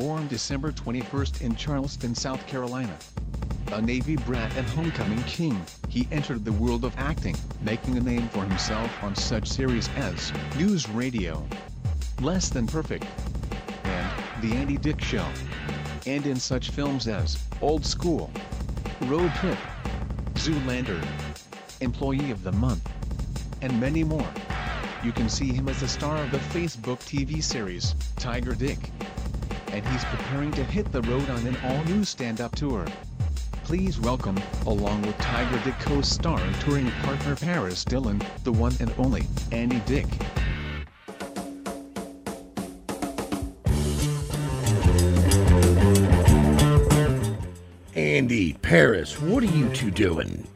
Born December 21st in Charleston, South Carolina. A Navy brat and homecoming king, he entered the world of acting, making a name for himself on such series as News Radio, Less Than Perfect, and The Andy Dick Show. And in such films as Old School, Road Trip, Zoolander, Employee of the Month, and many more. You can see him as the star of the Facebook TV series, Tiger Dick. And he's preparing to hit the road on an all-new stand-up tour. Please welcome, along with Tiger Dick co-star and touring partner Paris Dillon, the one and only, Andy Dick. Andy, Paris, what are you two doing?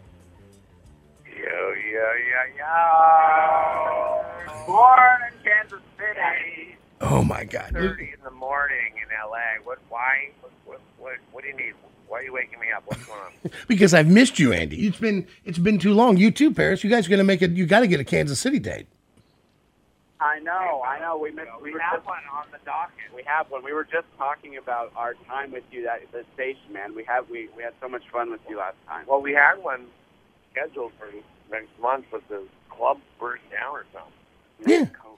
My God. 30 in the morning in LA. What, why, what, what, what, what do you need? Why are you waking me up? What's going on? Because I've missed you, Andy. It's been it's been too long. You too, Paris. You guys are gonna make it. You got to get a Kansas City date. I know, I know. We missed. We we have just, one on the docket. we have one. We were just talking about our time with you at the station, man. We have we we had so much fun with you last time. Well, we had one scheduled for next month, but the club burst down or something. Yeah. COVID.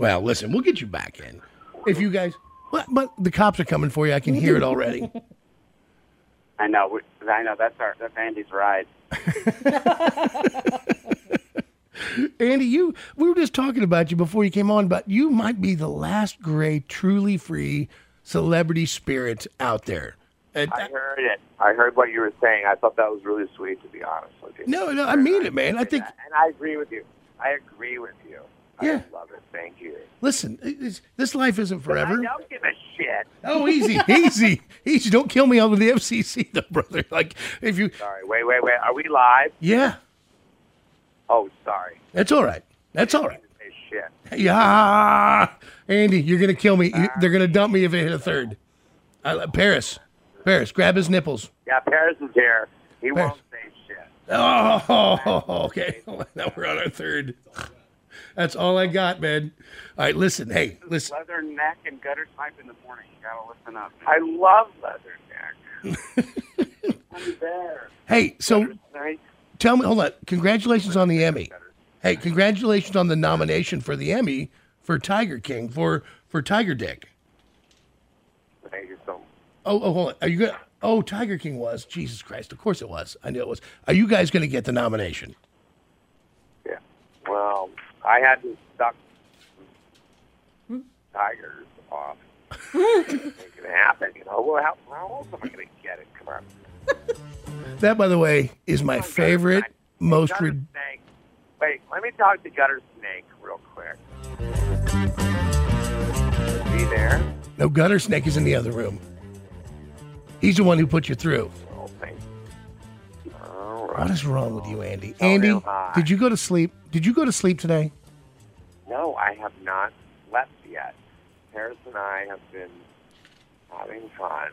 Well, listen, we'll get you back in. If you guys, but, but the cops are coming for you. I can hear it already. I know. We, I know. That's our that's Andy's ride. Andy, you we were just talking about you before you came on, but you might be the last great, truly free celebrity spirit out there. And- I heard it. I heard what you were saying. I thought that was really sweet, to be honest with you. no, no, I mean it, man. I think. And I agree with you. I agree with you. Yeah. I love it. Thank you. Listen, this life isn't forever. I don't give a shit. Oh, easy, easy, easy. Don't kill me over the FCC, though, brother. Like, if you, Sorry. Wait, wait, wait. Are we live? yeah, Oh, sorry. that's all right. That's all right. Shit. Yeah, Andy, you're gonna kill me. You- ah. They're gonna dump me if I hit a third. I, Paris, Paris, grab his nipples. Yeah, Paris is here. He Paris. won't say shit. Oh, okay. Now we're on our third. That's all I got, man. All right, listen. Hey, listen. Leather neck and gutter snipe in the morning. You gotta listen up. I love leather neck. I'm there. Hey, so tell me. Hold on. Congratulations on the Emmy. Hey, congratulations on the nomination for the Emmy for Tiger King for for Tiger Dick. Thank you so much. Oh, oh, hold on. Are you gonna? Oh, Tiger King was. Jesus Christ! Of course it was. I knew it was. Are you guys going to get the nomination? Yeah. Well, I had to suck some tigers off. Make it happen, you know. Well, how, how else am I going to get it? Come on. That, by the way, is my favorite, most. Gutter Rid- snake. Wait, let me talk to Gutter Snake real quick. Is he there? no, Gutter Snake is in the other room. He's the one who put you through. Oh, thank All What is wrong with you, Andy? Oh, Andy, did you go to sleep? Did you go to sleep today? No, I have not slept yet. Paris and I have been having fun.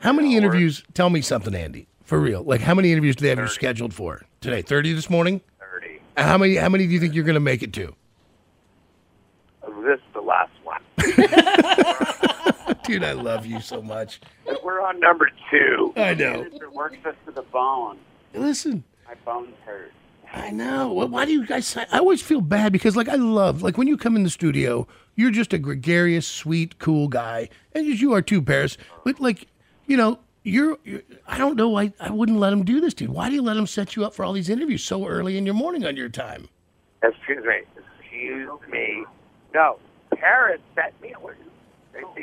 How many interviews? Tell me something, Andy. For real. Like, how many interviews do they have you scheduled for today? 30 this morning? 30. How many, how many do you think you're going to make it to? Oh, this is the last one. Dude, I love you so much. We're on number two. I know. It works us to the bone. Listen, My bones hurt. I know. Why do you guys? I always feel bad because, like, I love, like, when you come in the studio, you're just a gregarious, sweet, cool guy, and you are too, Paris. But like, you know, you're. you're I don't know why I wouldn't let him do this, dude. Why do you let him set you up for all these interviews so early in your morning on your time? Excuse me. Excuse me. No, Paris set me.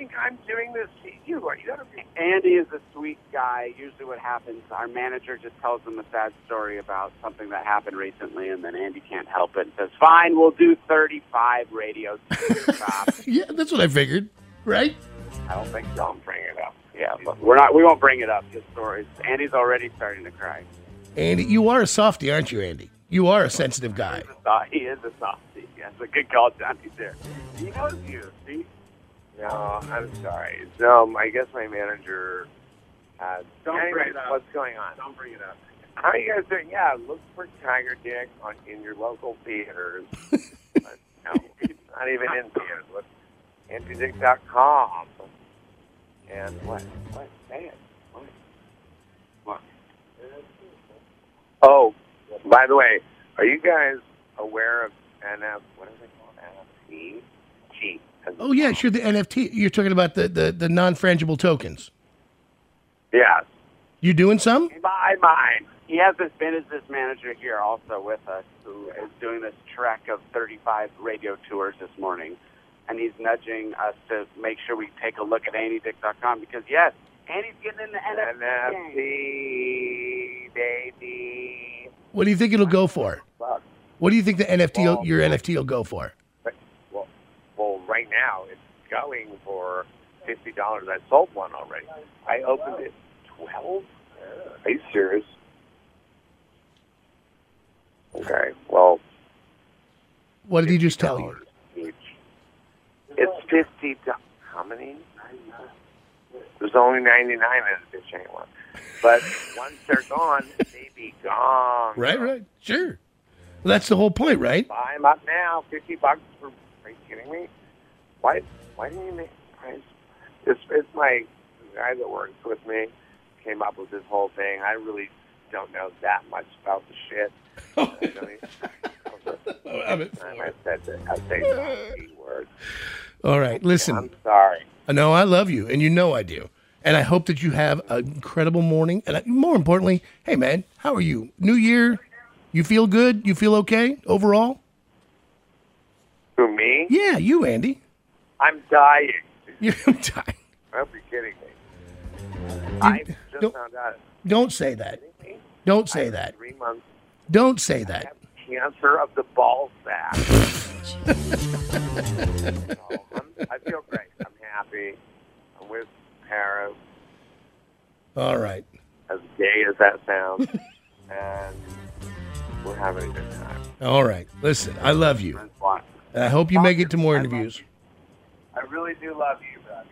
What, they think I'm doing this to you. Are you don't be Andy is a sweet guy. Usually, what happens, our manager just tells him a sad story about something that happened recently, and then Andy can't help it and says, "Fine, we'll do 35 radios." Yeah, that's what I figured. Right? I don't think so. I'm bringing it up. yeah, but we're not. We won't bring it up. Just stories. Andy's already starting to cry. Andy, you are a softie, aren't you, Andy? You are a sensitive guy. He is a softie. Yes, a good call, Johnny. There. He knows you. See. No, I'm sorry. So I guess my manager has. Don't Anyways, bring it up. What's going on? Don't bring it up. How are you guys doing? Yeah, look for Tiger Dick on in your local theaters. but no, it's not even in theaters. Look, AndyDick.com. And what? What? Say it. What? What? Oh, by the way, are you guys aware of NF? What is it called? NFT? G. Oh yeah, sure. The NFT. You're talking about the the, the non frangible tokens. Yes. You doing some? Buy mine. He has this business manager here also with us who is doing this trek of 35 radio tours this morning. And he's nudging us to make sure we take a look at AndyDick.com because, yes, Andy's getting in the NFT. NFT, baby. What do you think it'll go for? What do you think the NFT will- your NFT will go for? Well, well, right now it's going for fifty dollars. I sold one already. I opened it twelve. Are you serious? Okay. Well, What did he just tell you? Each. It's fifty. do- How many? There's only ninety nine in this chain one. But once they're gone, they be gone. Right, right, sure. Well, that's the whole point, right? Buy them up now. Fifty bucks for. Are you kidding me? Why? Why didn't you make price? It's it's my guy that works with me came up with this whole thing. I really don't know that much about the shit. Oh. I I mean, oh, I said that. I say the word. All right, listen. I'm sorry. I know I love you, and you know I do. And I hope that you have an incredible morning. And more importantly, hey man, how are you? New year, you feel good? You feel okay overall? Who me? Yeah, you, Andy. I'm dying. You're dying. I hope you're kidding me. I just don't- found out. Don't say that. Don't say that. Three months. Don't say I that. have cancer of the ball sack. I'm, feel great. I'm happy. I'm with Paris, All right. as gay as that sounds, and we're having a good time. All right. Listen, I love you. I hope you make it to more interviews. I really do love you, buddy.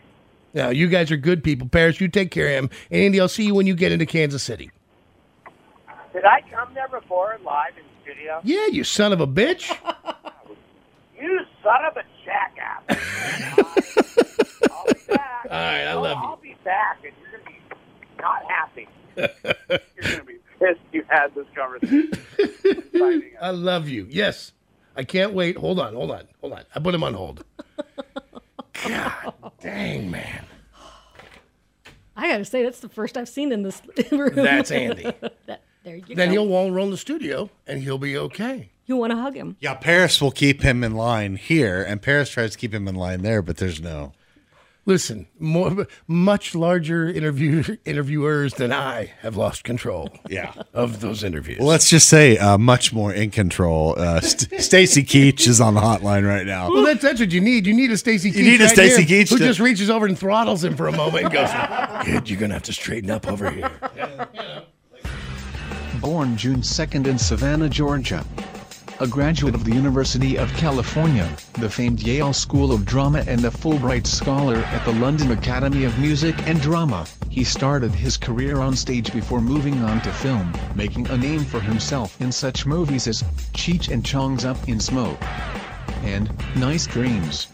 Now, you guys are good people. Paris, you take care of him. And Andy, I'll see you when you get into Kansas City. Did I come there before live in studio? Yeah, you son of a bitch. You son of a jackass. I'll be back. All right, I love you. I'll be back, and you're going to be not happy. You're going to be pissed you had this conversation. I love you. Yes. I can't wait. Hold on, hold on, hold on. I put him on hold. God dang, man. I gotta say, that's the first I've seen in this room. That's Andy. That- there you Then go. he'll won't roll in the studio and he'll be okay. You want to hug him? Yeah, Paris will keep him in line here, and Paris tries to keep him in line there, but there's no. Listen, more, much larger interview, interviewers than I have lost control Yeah. of those interviews. Well, let's just say uh, much more in control. Uh, St- Stacy Keach is on the hotline right now. Well, that's that's what you need. You need a Stacy Keach. need a right Stacy here Keach who to- just reaches over and throttles him for a moment and goes, "Kid, you're gonna have to straighten up over here." born June 2nd in Savannah, Georgia. A graduate of the University of California, the famed Yale School of Drama and a Fulbright Scholar at the London Academy of Music and Drama, he started his career on stage before moving on to film, making a name for himself in such movies as Cheech and Chong's Up in Smoke and Nice Dreams,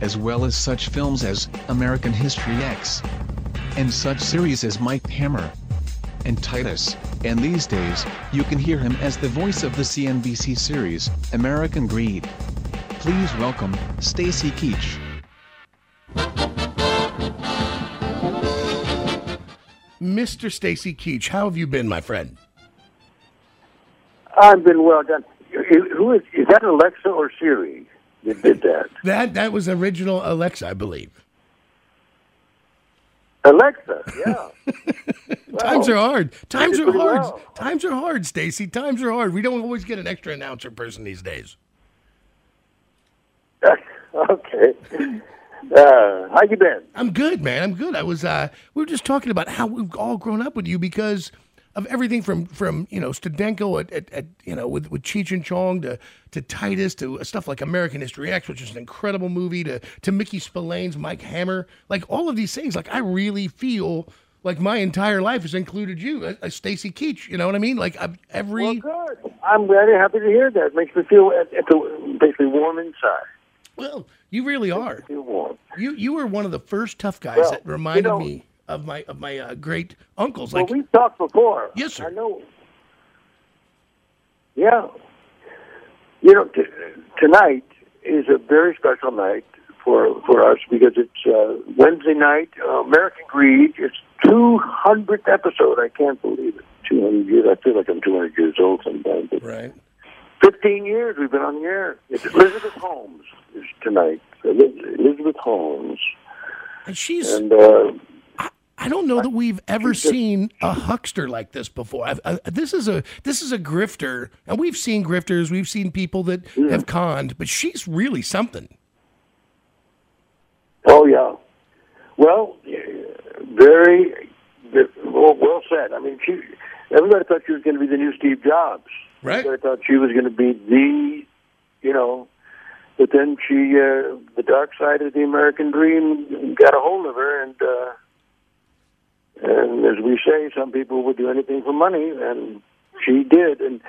as well as such films as American History X and such series as Mike Hammer and Titus, and these days, you can hear him as the voice of the CNBC series, American Greed. Please welcome, Stacy Keach. Mr. Stacy Keach, how have you been, my friend? I've been well done. Who is is that Alexa or Siri that did that? That that was original Alexa, I believe. Alexa, yeah. Times are hard. Times are hard. well. Times are hard, Stacy. Times are hard. We don't always get an extra announcer person these days. okay. Uh, how you been? I'm good, man. I'm good. I was uh we were just talking about how we've all grown up with you because of everything from from you know Stedenko at, at, at you know with with Cheech and Chong to to Titus to stuff like American History X, which is an incredible movie, to to Mickey Spillane's Mike Hammer, like all of these things. Like I really feel like my entire life has included you, uh, uh, Stacy Keach. You know what I mean? Like I'm, every Well, good. I'm very happy to hear that. It Makes me feel the, basically warm inside. well, you really are. You you were one of the first tough guys Well, that reminded you know- me of my of my uh, great uncles. Like well, we've talked before. Yes, sir. I know. Yeah. You know, t- tonight is a very special night for for us because it's uh, Wednesday night. Uh, American Greed. It's 200th episode. I can't believe it. 200 years. I feel like I'm 200 years old sometimes. Right. 15 years we've been on the air. It's Elizabeth Holmes is tonight. Elizabeth Holmes. And she's And uh, I don't know that we've ever seen a huckster like this before. I've, I, this is a this is a grifter, and we've seen grifters, we've seen people that have conned, but she's really something. Oh yeah. Well, very well, well said. I mean, she. Everybody thought she was going to be the new Steve Jobs. Right. Everybody thought she was going to be the, you know, but then she, uh, the dark side of the American dream, got a hold of her, and uh, and as we say, some people would do anything for money, and she did. And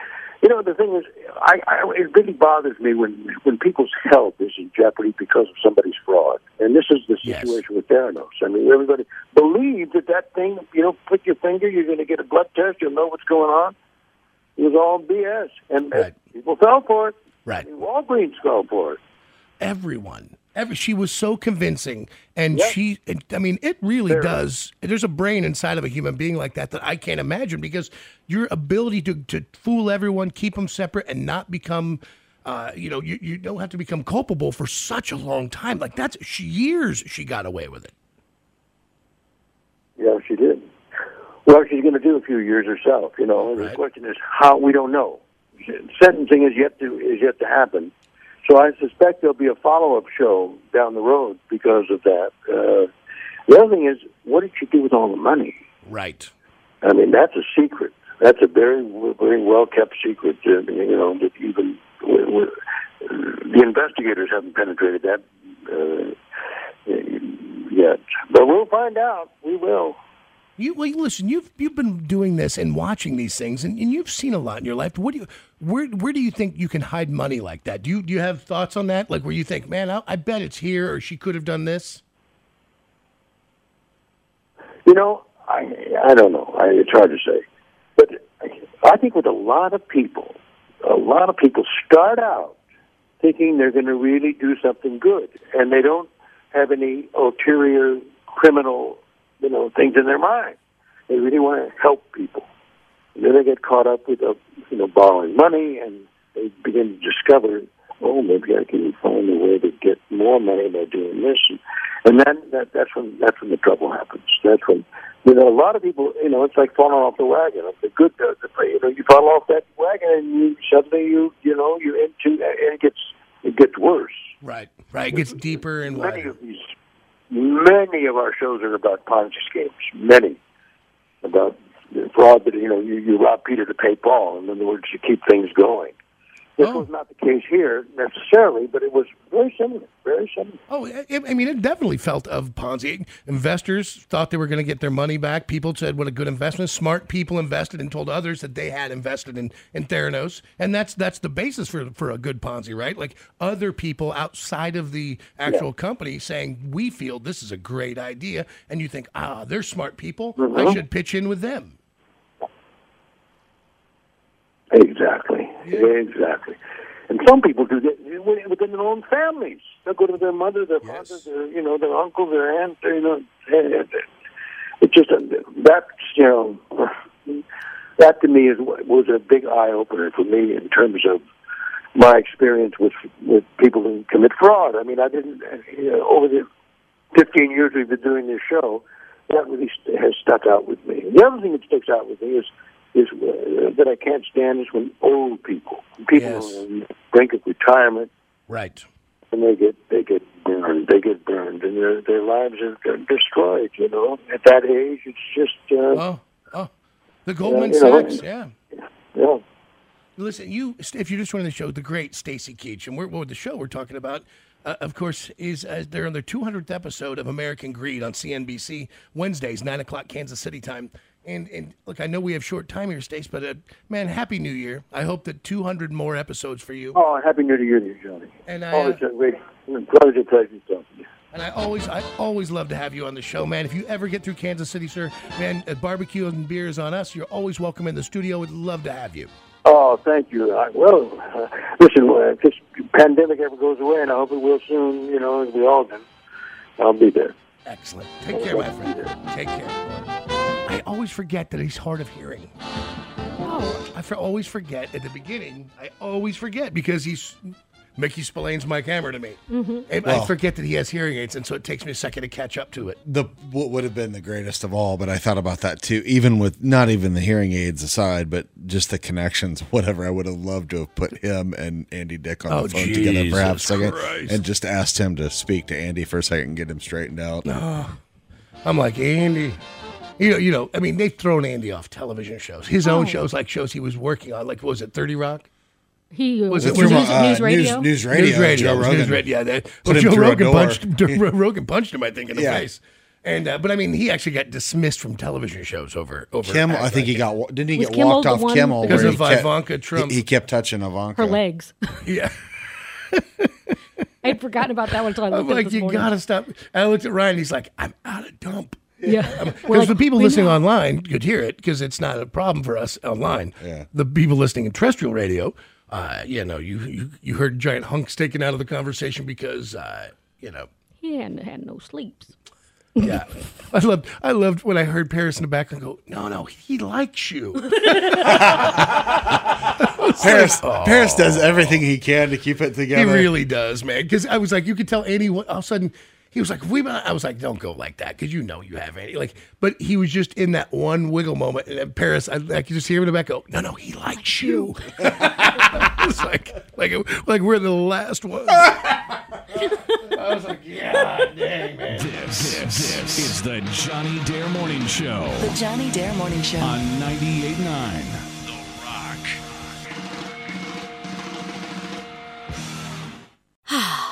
you know, the thing is, I, I it really bothers me when when people's health is in jeopardy because of somebody's fraud. And this is the Yes. situation with Theranos. I mean, everybody believed that that thing, you know, put your finger, you're going to get a blood test, you'll know what's going on. It was all BS, and Right. people fell for it. Right. I mean, Walgreens fell for it. Everyone, every she was so convincing, and Yep. she. I mean, it really does. There's a brain inside of a human being like that that I can't imagine because your ability to to fool everyone, keep them separate, and not become. Uh, you know, you, you don't have to become culpable for such a long time. Like that's she, years she got away with it. Yeah, she did. Well, she's going to do a few years herself, you know. Right. The question is how we don't know. Sentencing is yet to is yet to happen. So I suspect there'll be a follow up show down the road because of that. Uh, the other thing is, what did she do with all the money? Right. I mean, that's a secret. That's a very very well kept secret. Uh, you know, that even w- w- the investigators haven't penetrated that uh, yet. But we'll find out. We will. You well, listen. You've you've been doing this and watching these things, and, and you've seen a lot in your life. What do you where where do you think you can hide money like that? Do you do you have thoughts on that? Like where you think, man, I, I bet it's here, or she could have done this. You know, I I don't know. I, it's hard to say, but I think with a lot of people, a lot of people start out thinking they're going to really do something good, and they don't have any ulterior criminal, you know, things in their mind. They really want to help people. And then they get caught up with, uh, you know, borrowing money, and they begin to discover, oh, maybe I can find a way to get more money by doing this, and, and then that, that's when that's when the trouble happens. That's when you know a lot of people, you know, it's like falling off the wagon. The good, the, the, you know, you fall off that wagon, and you suddenly you you know you're into, and it gets it gets worse. Right. Right. It gets deeper and Many of these, many of our shows are about Ponzi schemes. Many about fraud, but you know, you, you rob Peter to pay Paul. In other words, you keep things going. This Oh. was not the case here necessarily, but it was very similar. Very similar. Oh, I, I mean, it definitely felt of Ponzi. Investors thought they were going to get their money back. People said what a good investment. Smart people invested and told others that they had invested in, in Theranos, and that's that's the basis for for a good Ponzi, right? Like other people outside of the actual company saying we feel this is a great idea, and you think ah, they're smart people. I Mhm. should pitch in with them. Exactly. Exactly. And some people do that within their own families. They'll go to their mother, their father, their you know, their uncle, their aunt. You know, it just uh, that's you know that to me is was a big eye opener for me in terms of my experience with with people who commit fraud. I mean, I didn't you know, over the 15 years we've been doing this show. That really has stuck out with me. The other thing that sticks out with me is is uh, that I can't stand is when old people, people Yes. on the brink of retirement, Right. and they get they get burned, they get burned, and their their lives are destroyed. You know, at that age, it's just uh, Oh, oh, the Goldman you know, Sachs. Yeah. yeah. Listen, you if you're just joined the show, the great Stacy Keach, and we're, well, the show we're talking about, uh, of course, is uh, they're on their 200th episode of American Greed on CNBC Wednesdays, nine o'clock Kansas City time. And and look, I know we have short time here, Stace, but uh, man, happy New Year! I hope that 200 more episodes for you. Oh, happy New Year to you, Johnny. And I, Always uh, great, pleasure, pleasure talking to you. And I always, I always love to have you on the show, man. If you ever get through Kansas City, sir, man, uh, barbecue and beer is on us. You're always welcome in the studio. We'd love to have you. Oh, thank you. I, well, uh, listen, uh, if this pandemic ever goes away, and I hope it will soon, you know, as we all do, I'll be there. Excellent. Take care, my friend. Take care. I always forget that he's hard of hearing. Oh, I for, always forget at the beginning. I always forget because he's Mickey Spillane's Mike Hammer to me. Mhm. And I forget that he has hearing aids, and so it takes me a second to catch up to it. the what would have been the greatest of all, but I thought about that too. Even with not even the hearing aids aside, but just the connections, whatever. I would have loved to have put him and Andy Dick on Oh, the phone together for half a second, Christ. and just asked him to speak to Andy for a second and get him straightened out. No, I'm like Andy. You know, you know. I mean, they've thrown Andy off television shows. His own Oh. shows, like shows he was working on, like what was it Thirty Rock? he uh, Was was it news, through, news, uh, radio. News, news radio, News radio, Joe Rogan. News radio. Yeah, that, Put well, him Joe through a Rogan door. punched Rogan punched him, I think, in the Yeah. face. And uh, but I mean, he actually got dismissed from television shows over over. Kim, I think like he got wa- didn't he Was get Kimmel walked the off one Kimmel Because where of he kept- Ivanka Trump. He, he kept touching Ivanka. Her legs. Yeah, I'd forgotten about that one until I looked I'm at it like, this you morning. gotta stop. And I looked at Ryan. He's like, I'm out of dump. Yeah. Because like, the people listening know. online could hear it because it's not a problem for us online. Yeah. The people listening in terrestrial radio, uh, you know, you, you you heard giant hunks taken out of the conversation because, uh, you know, He hadn't had no sleeps. yeah. I loved I loved when I heard Paris in the background go, no, no, he likes you. Paris, Paris does everything he can to keep it together. He really does, man. Because I was like, you could tell Andy. All of a sudden, he was like, "We." I was like, "Don't go like that," because you know you have any. Like, but he was just in that one wiggle moment. And Paris, I, I could just hear him in the back go, "No, no, he likes you." it's like, like, like we're the last ones. I was like, "Yeah, dang man." This, this is the Johnny Dare Morning Show The Johnny Dare Morning Show. on 98.9 The Rock.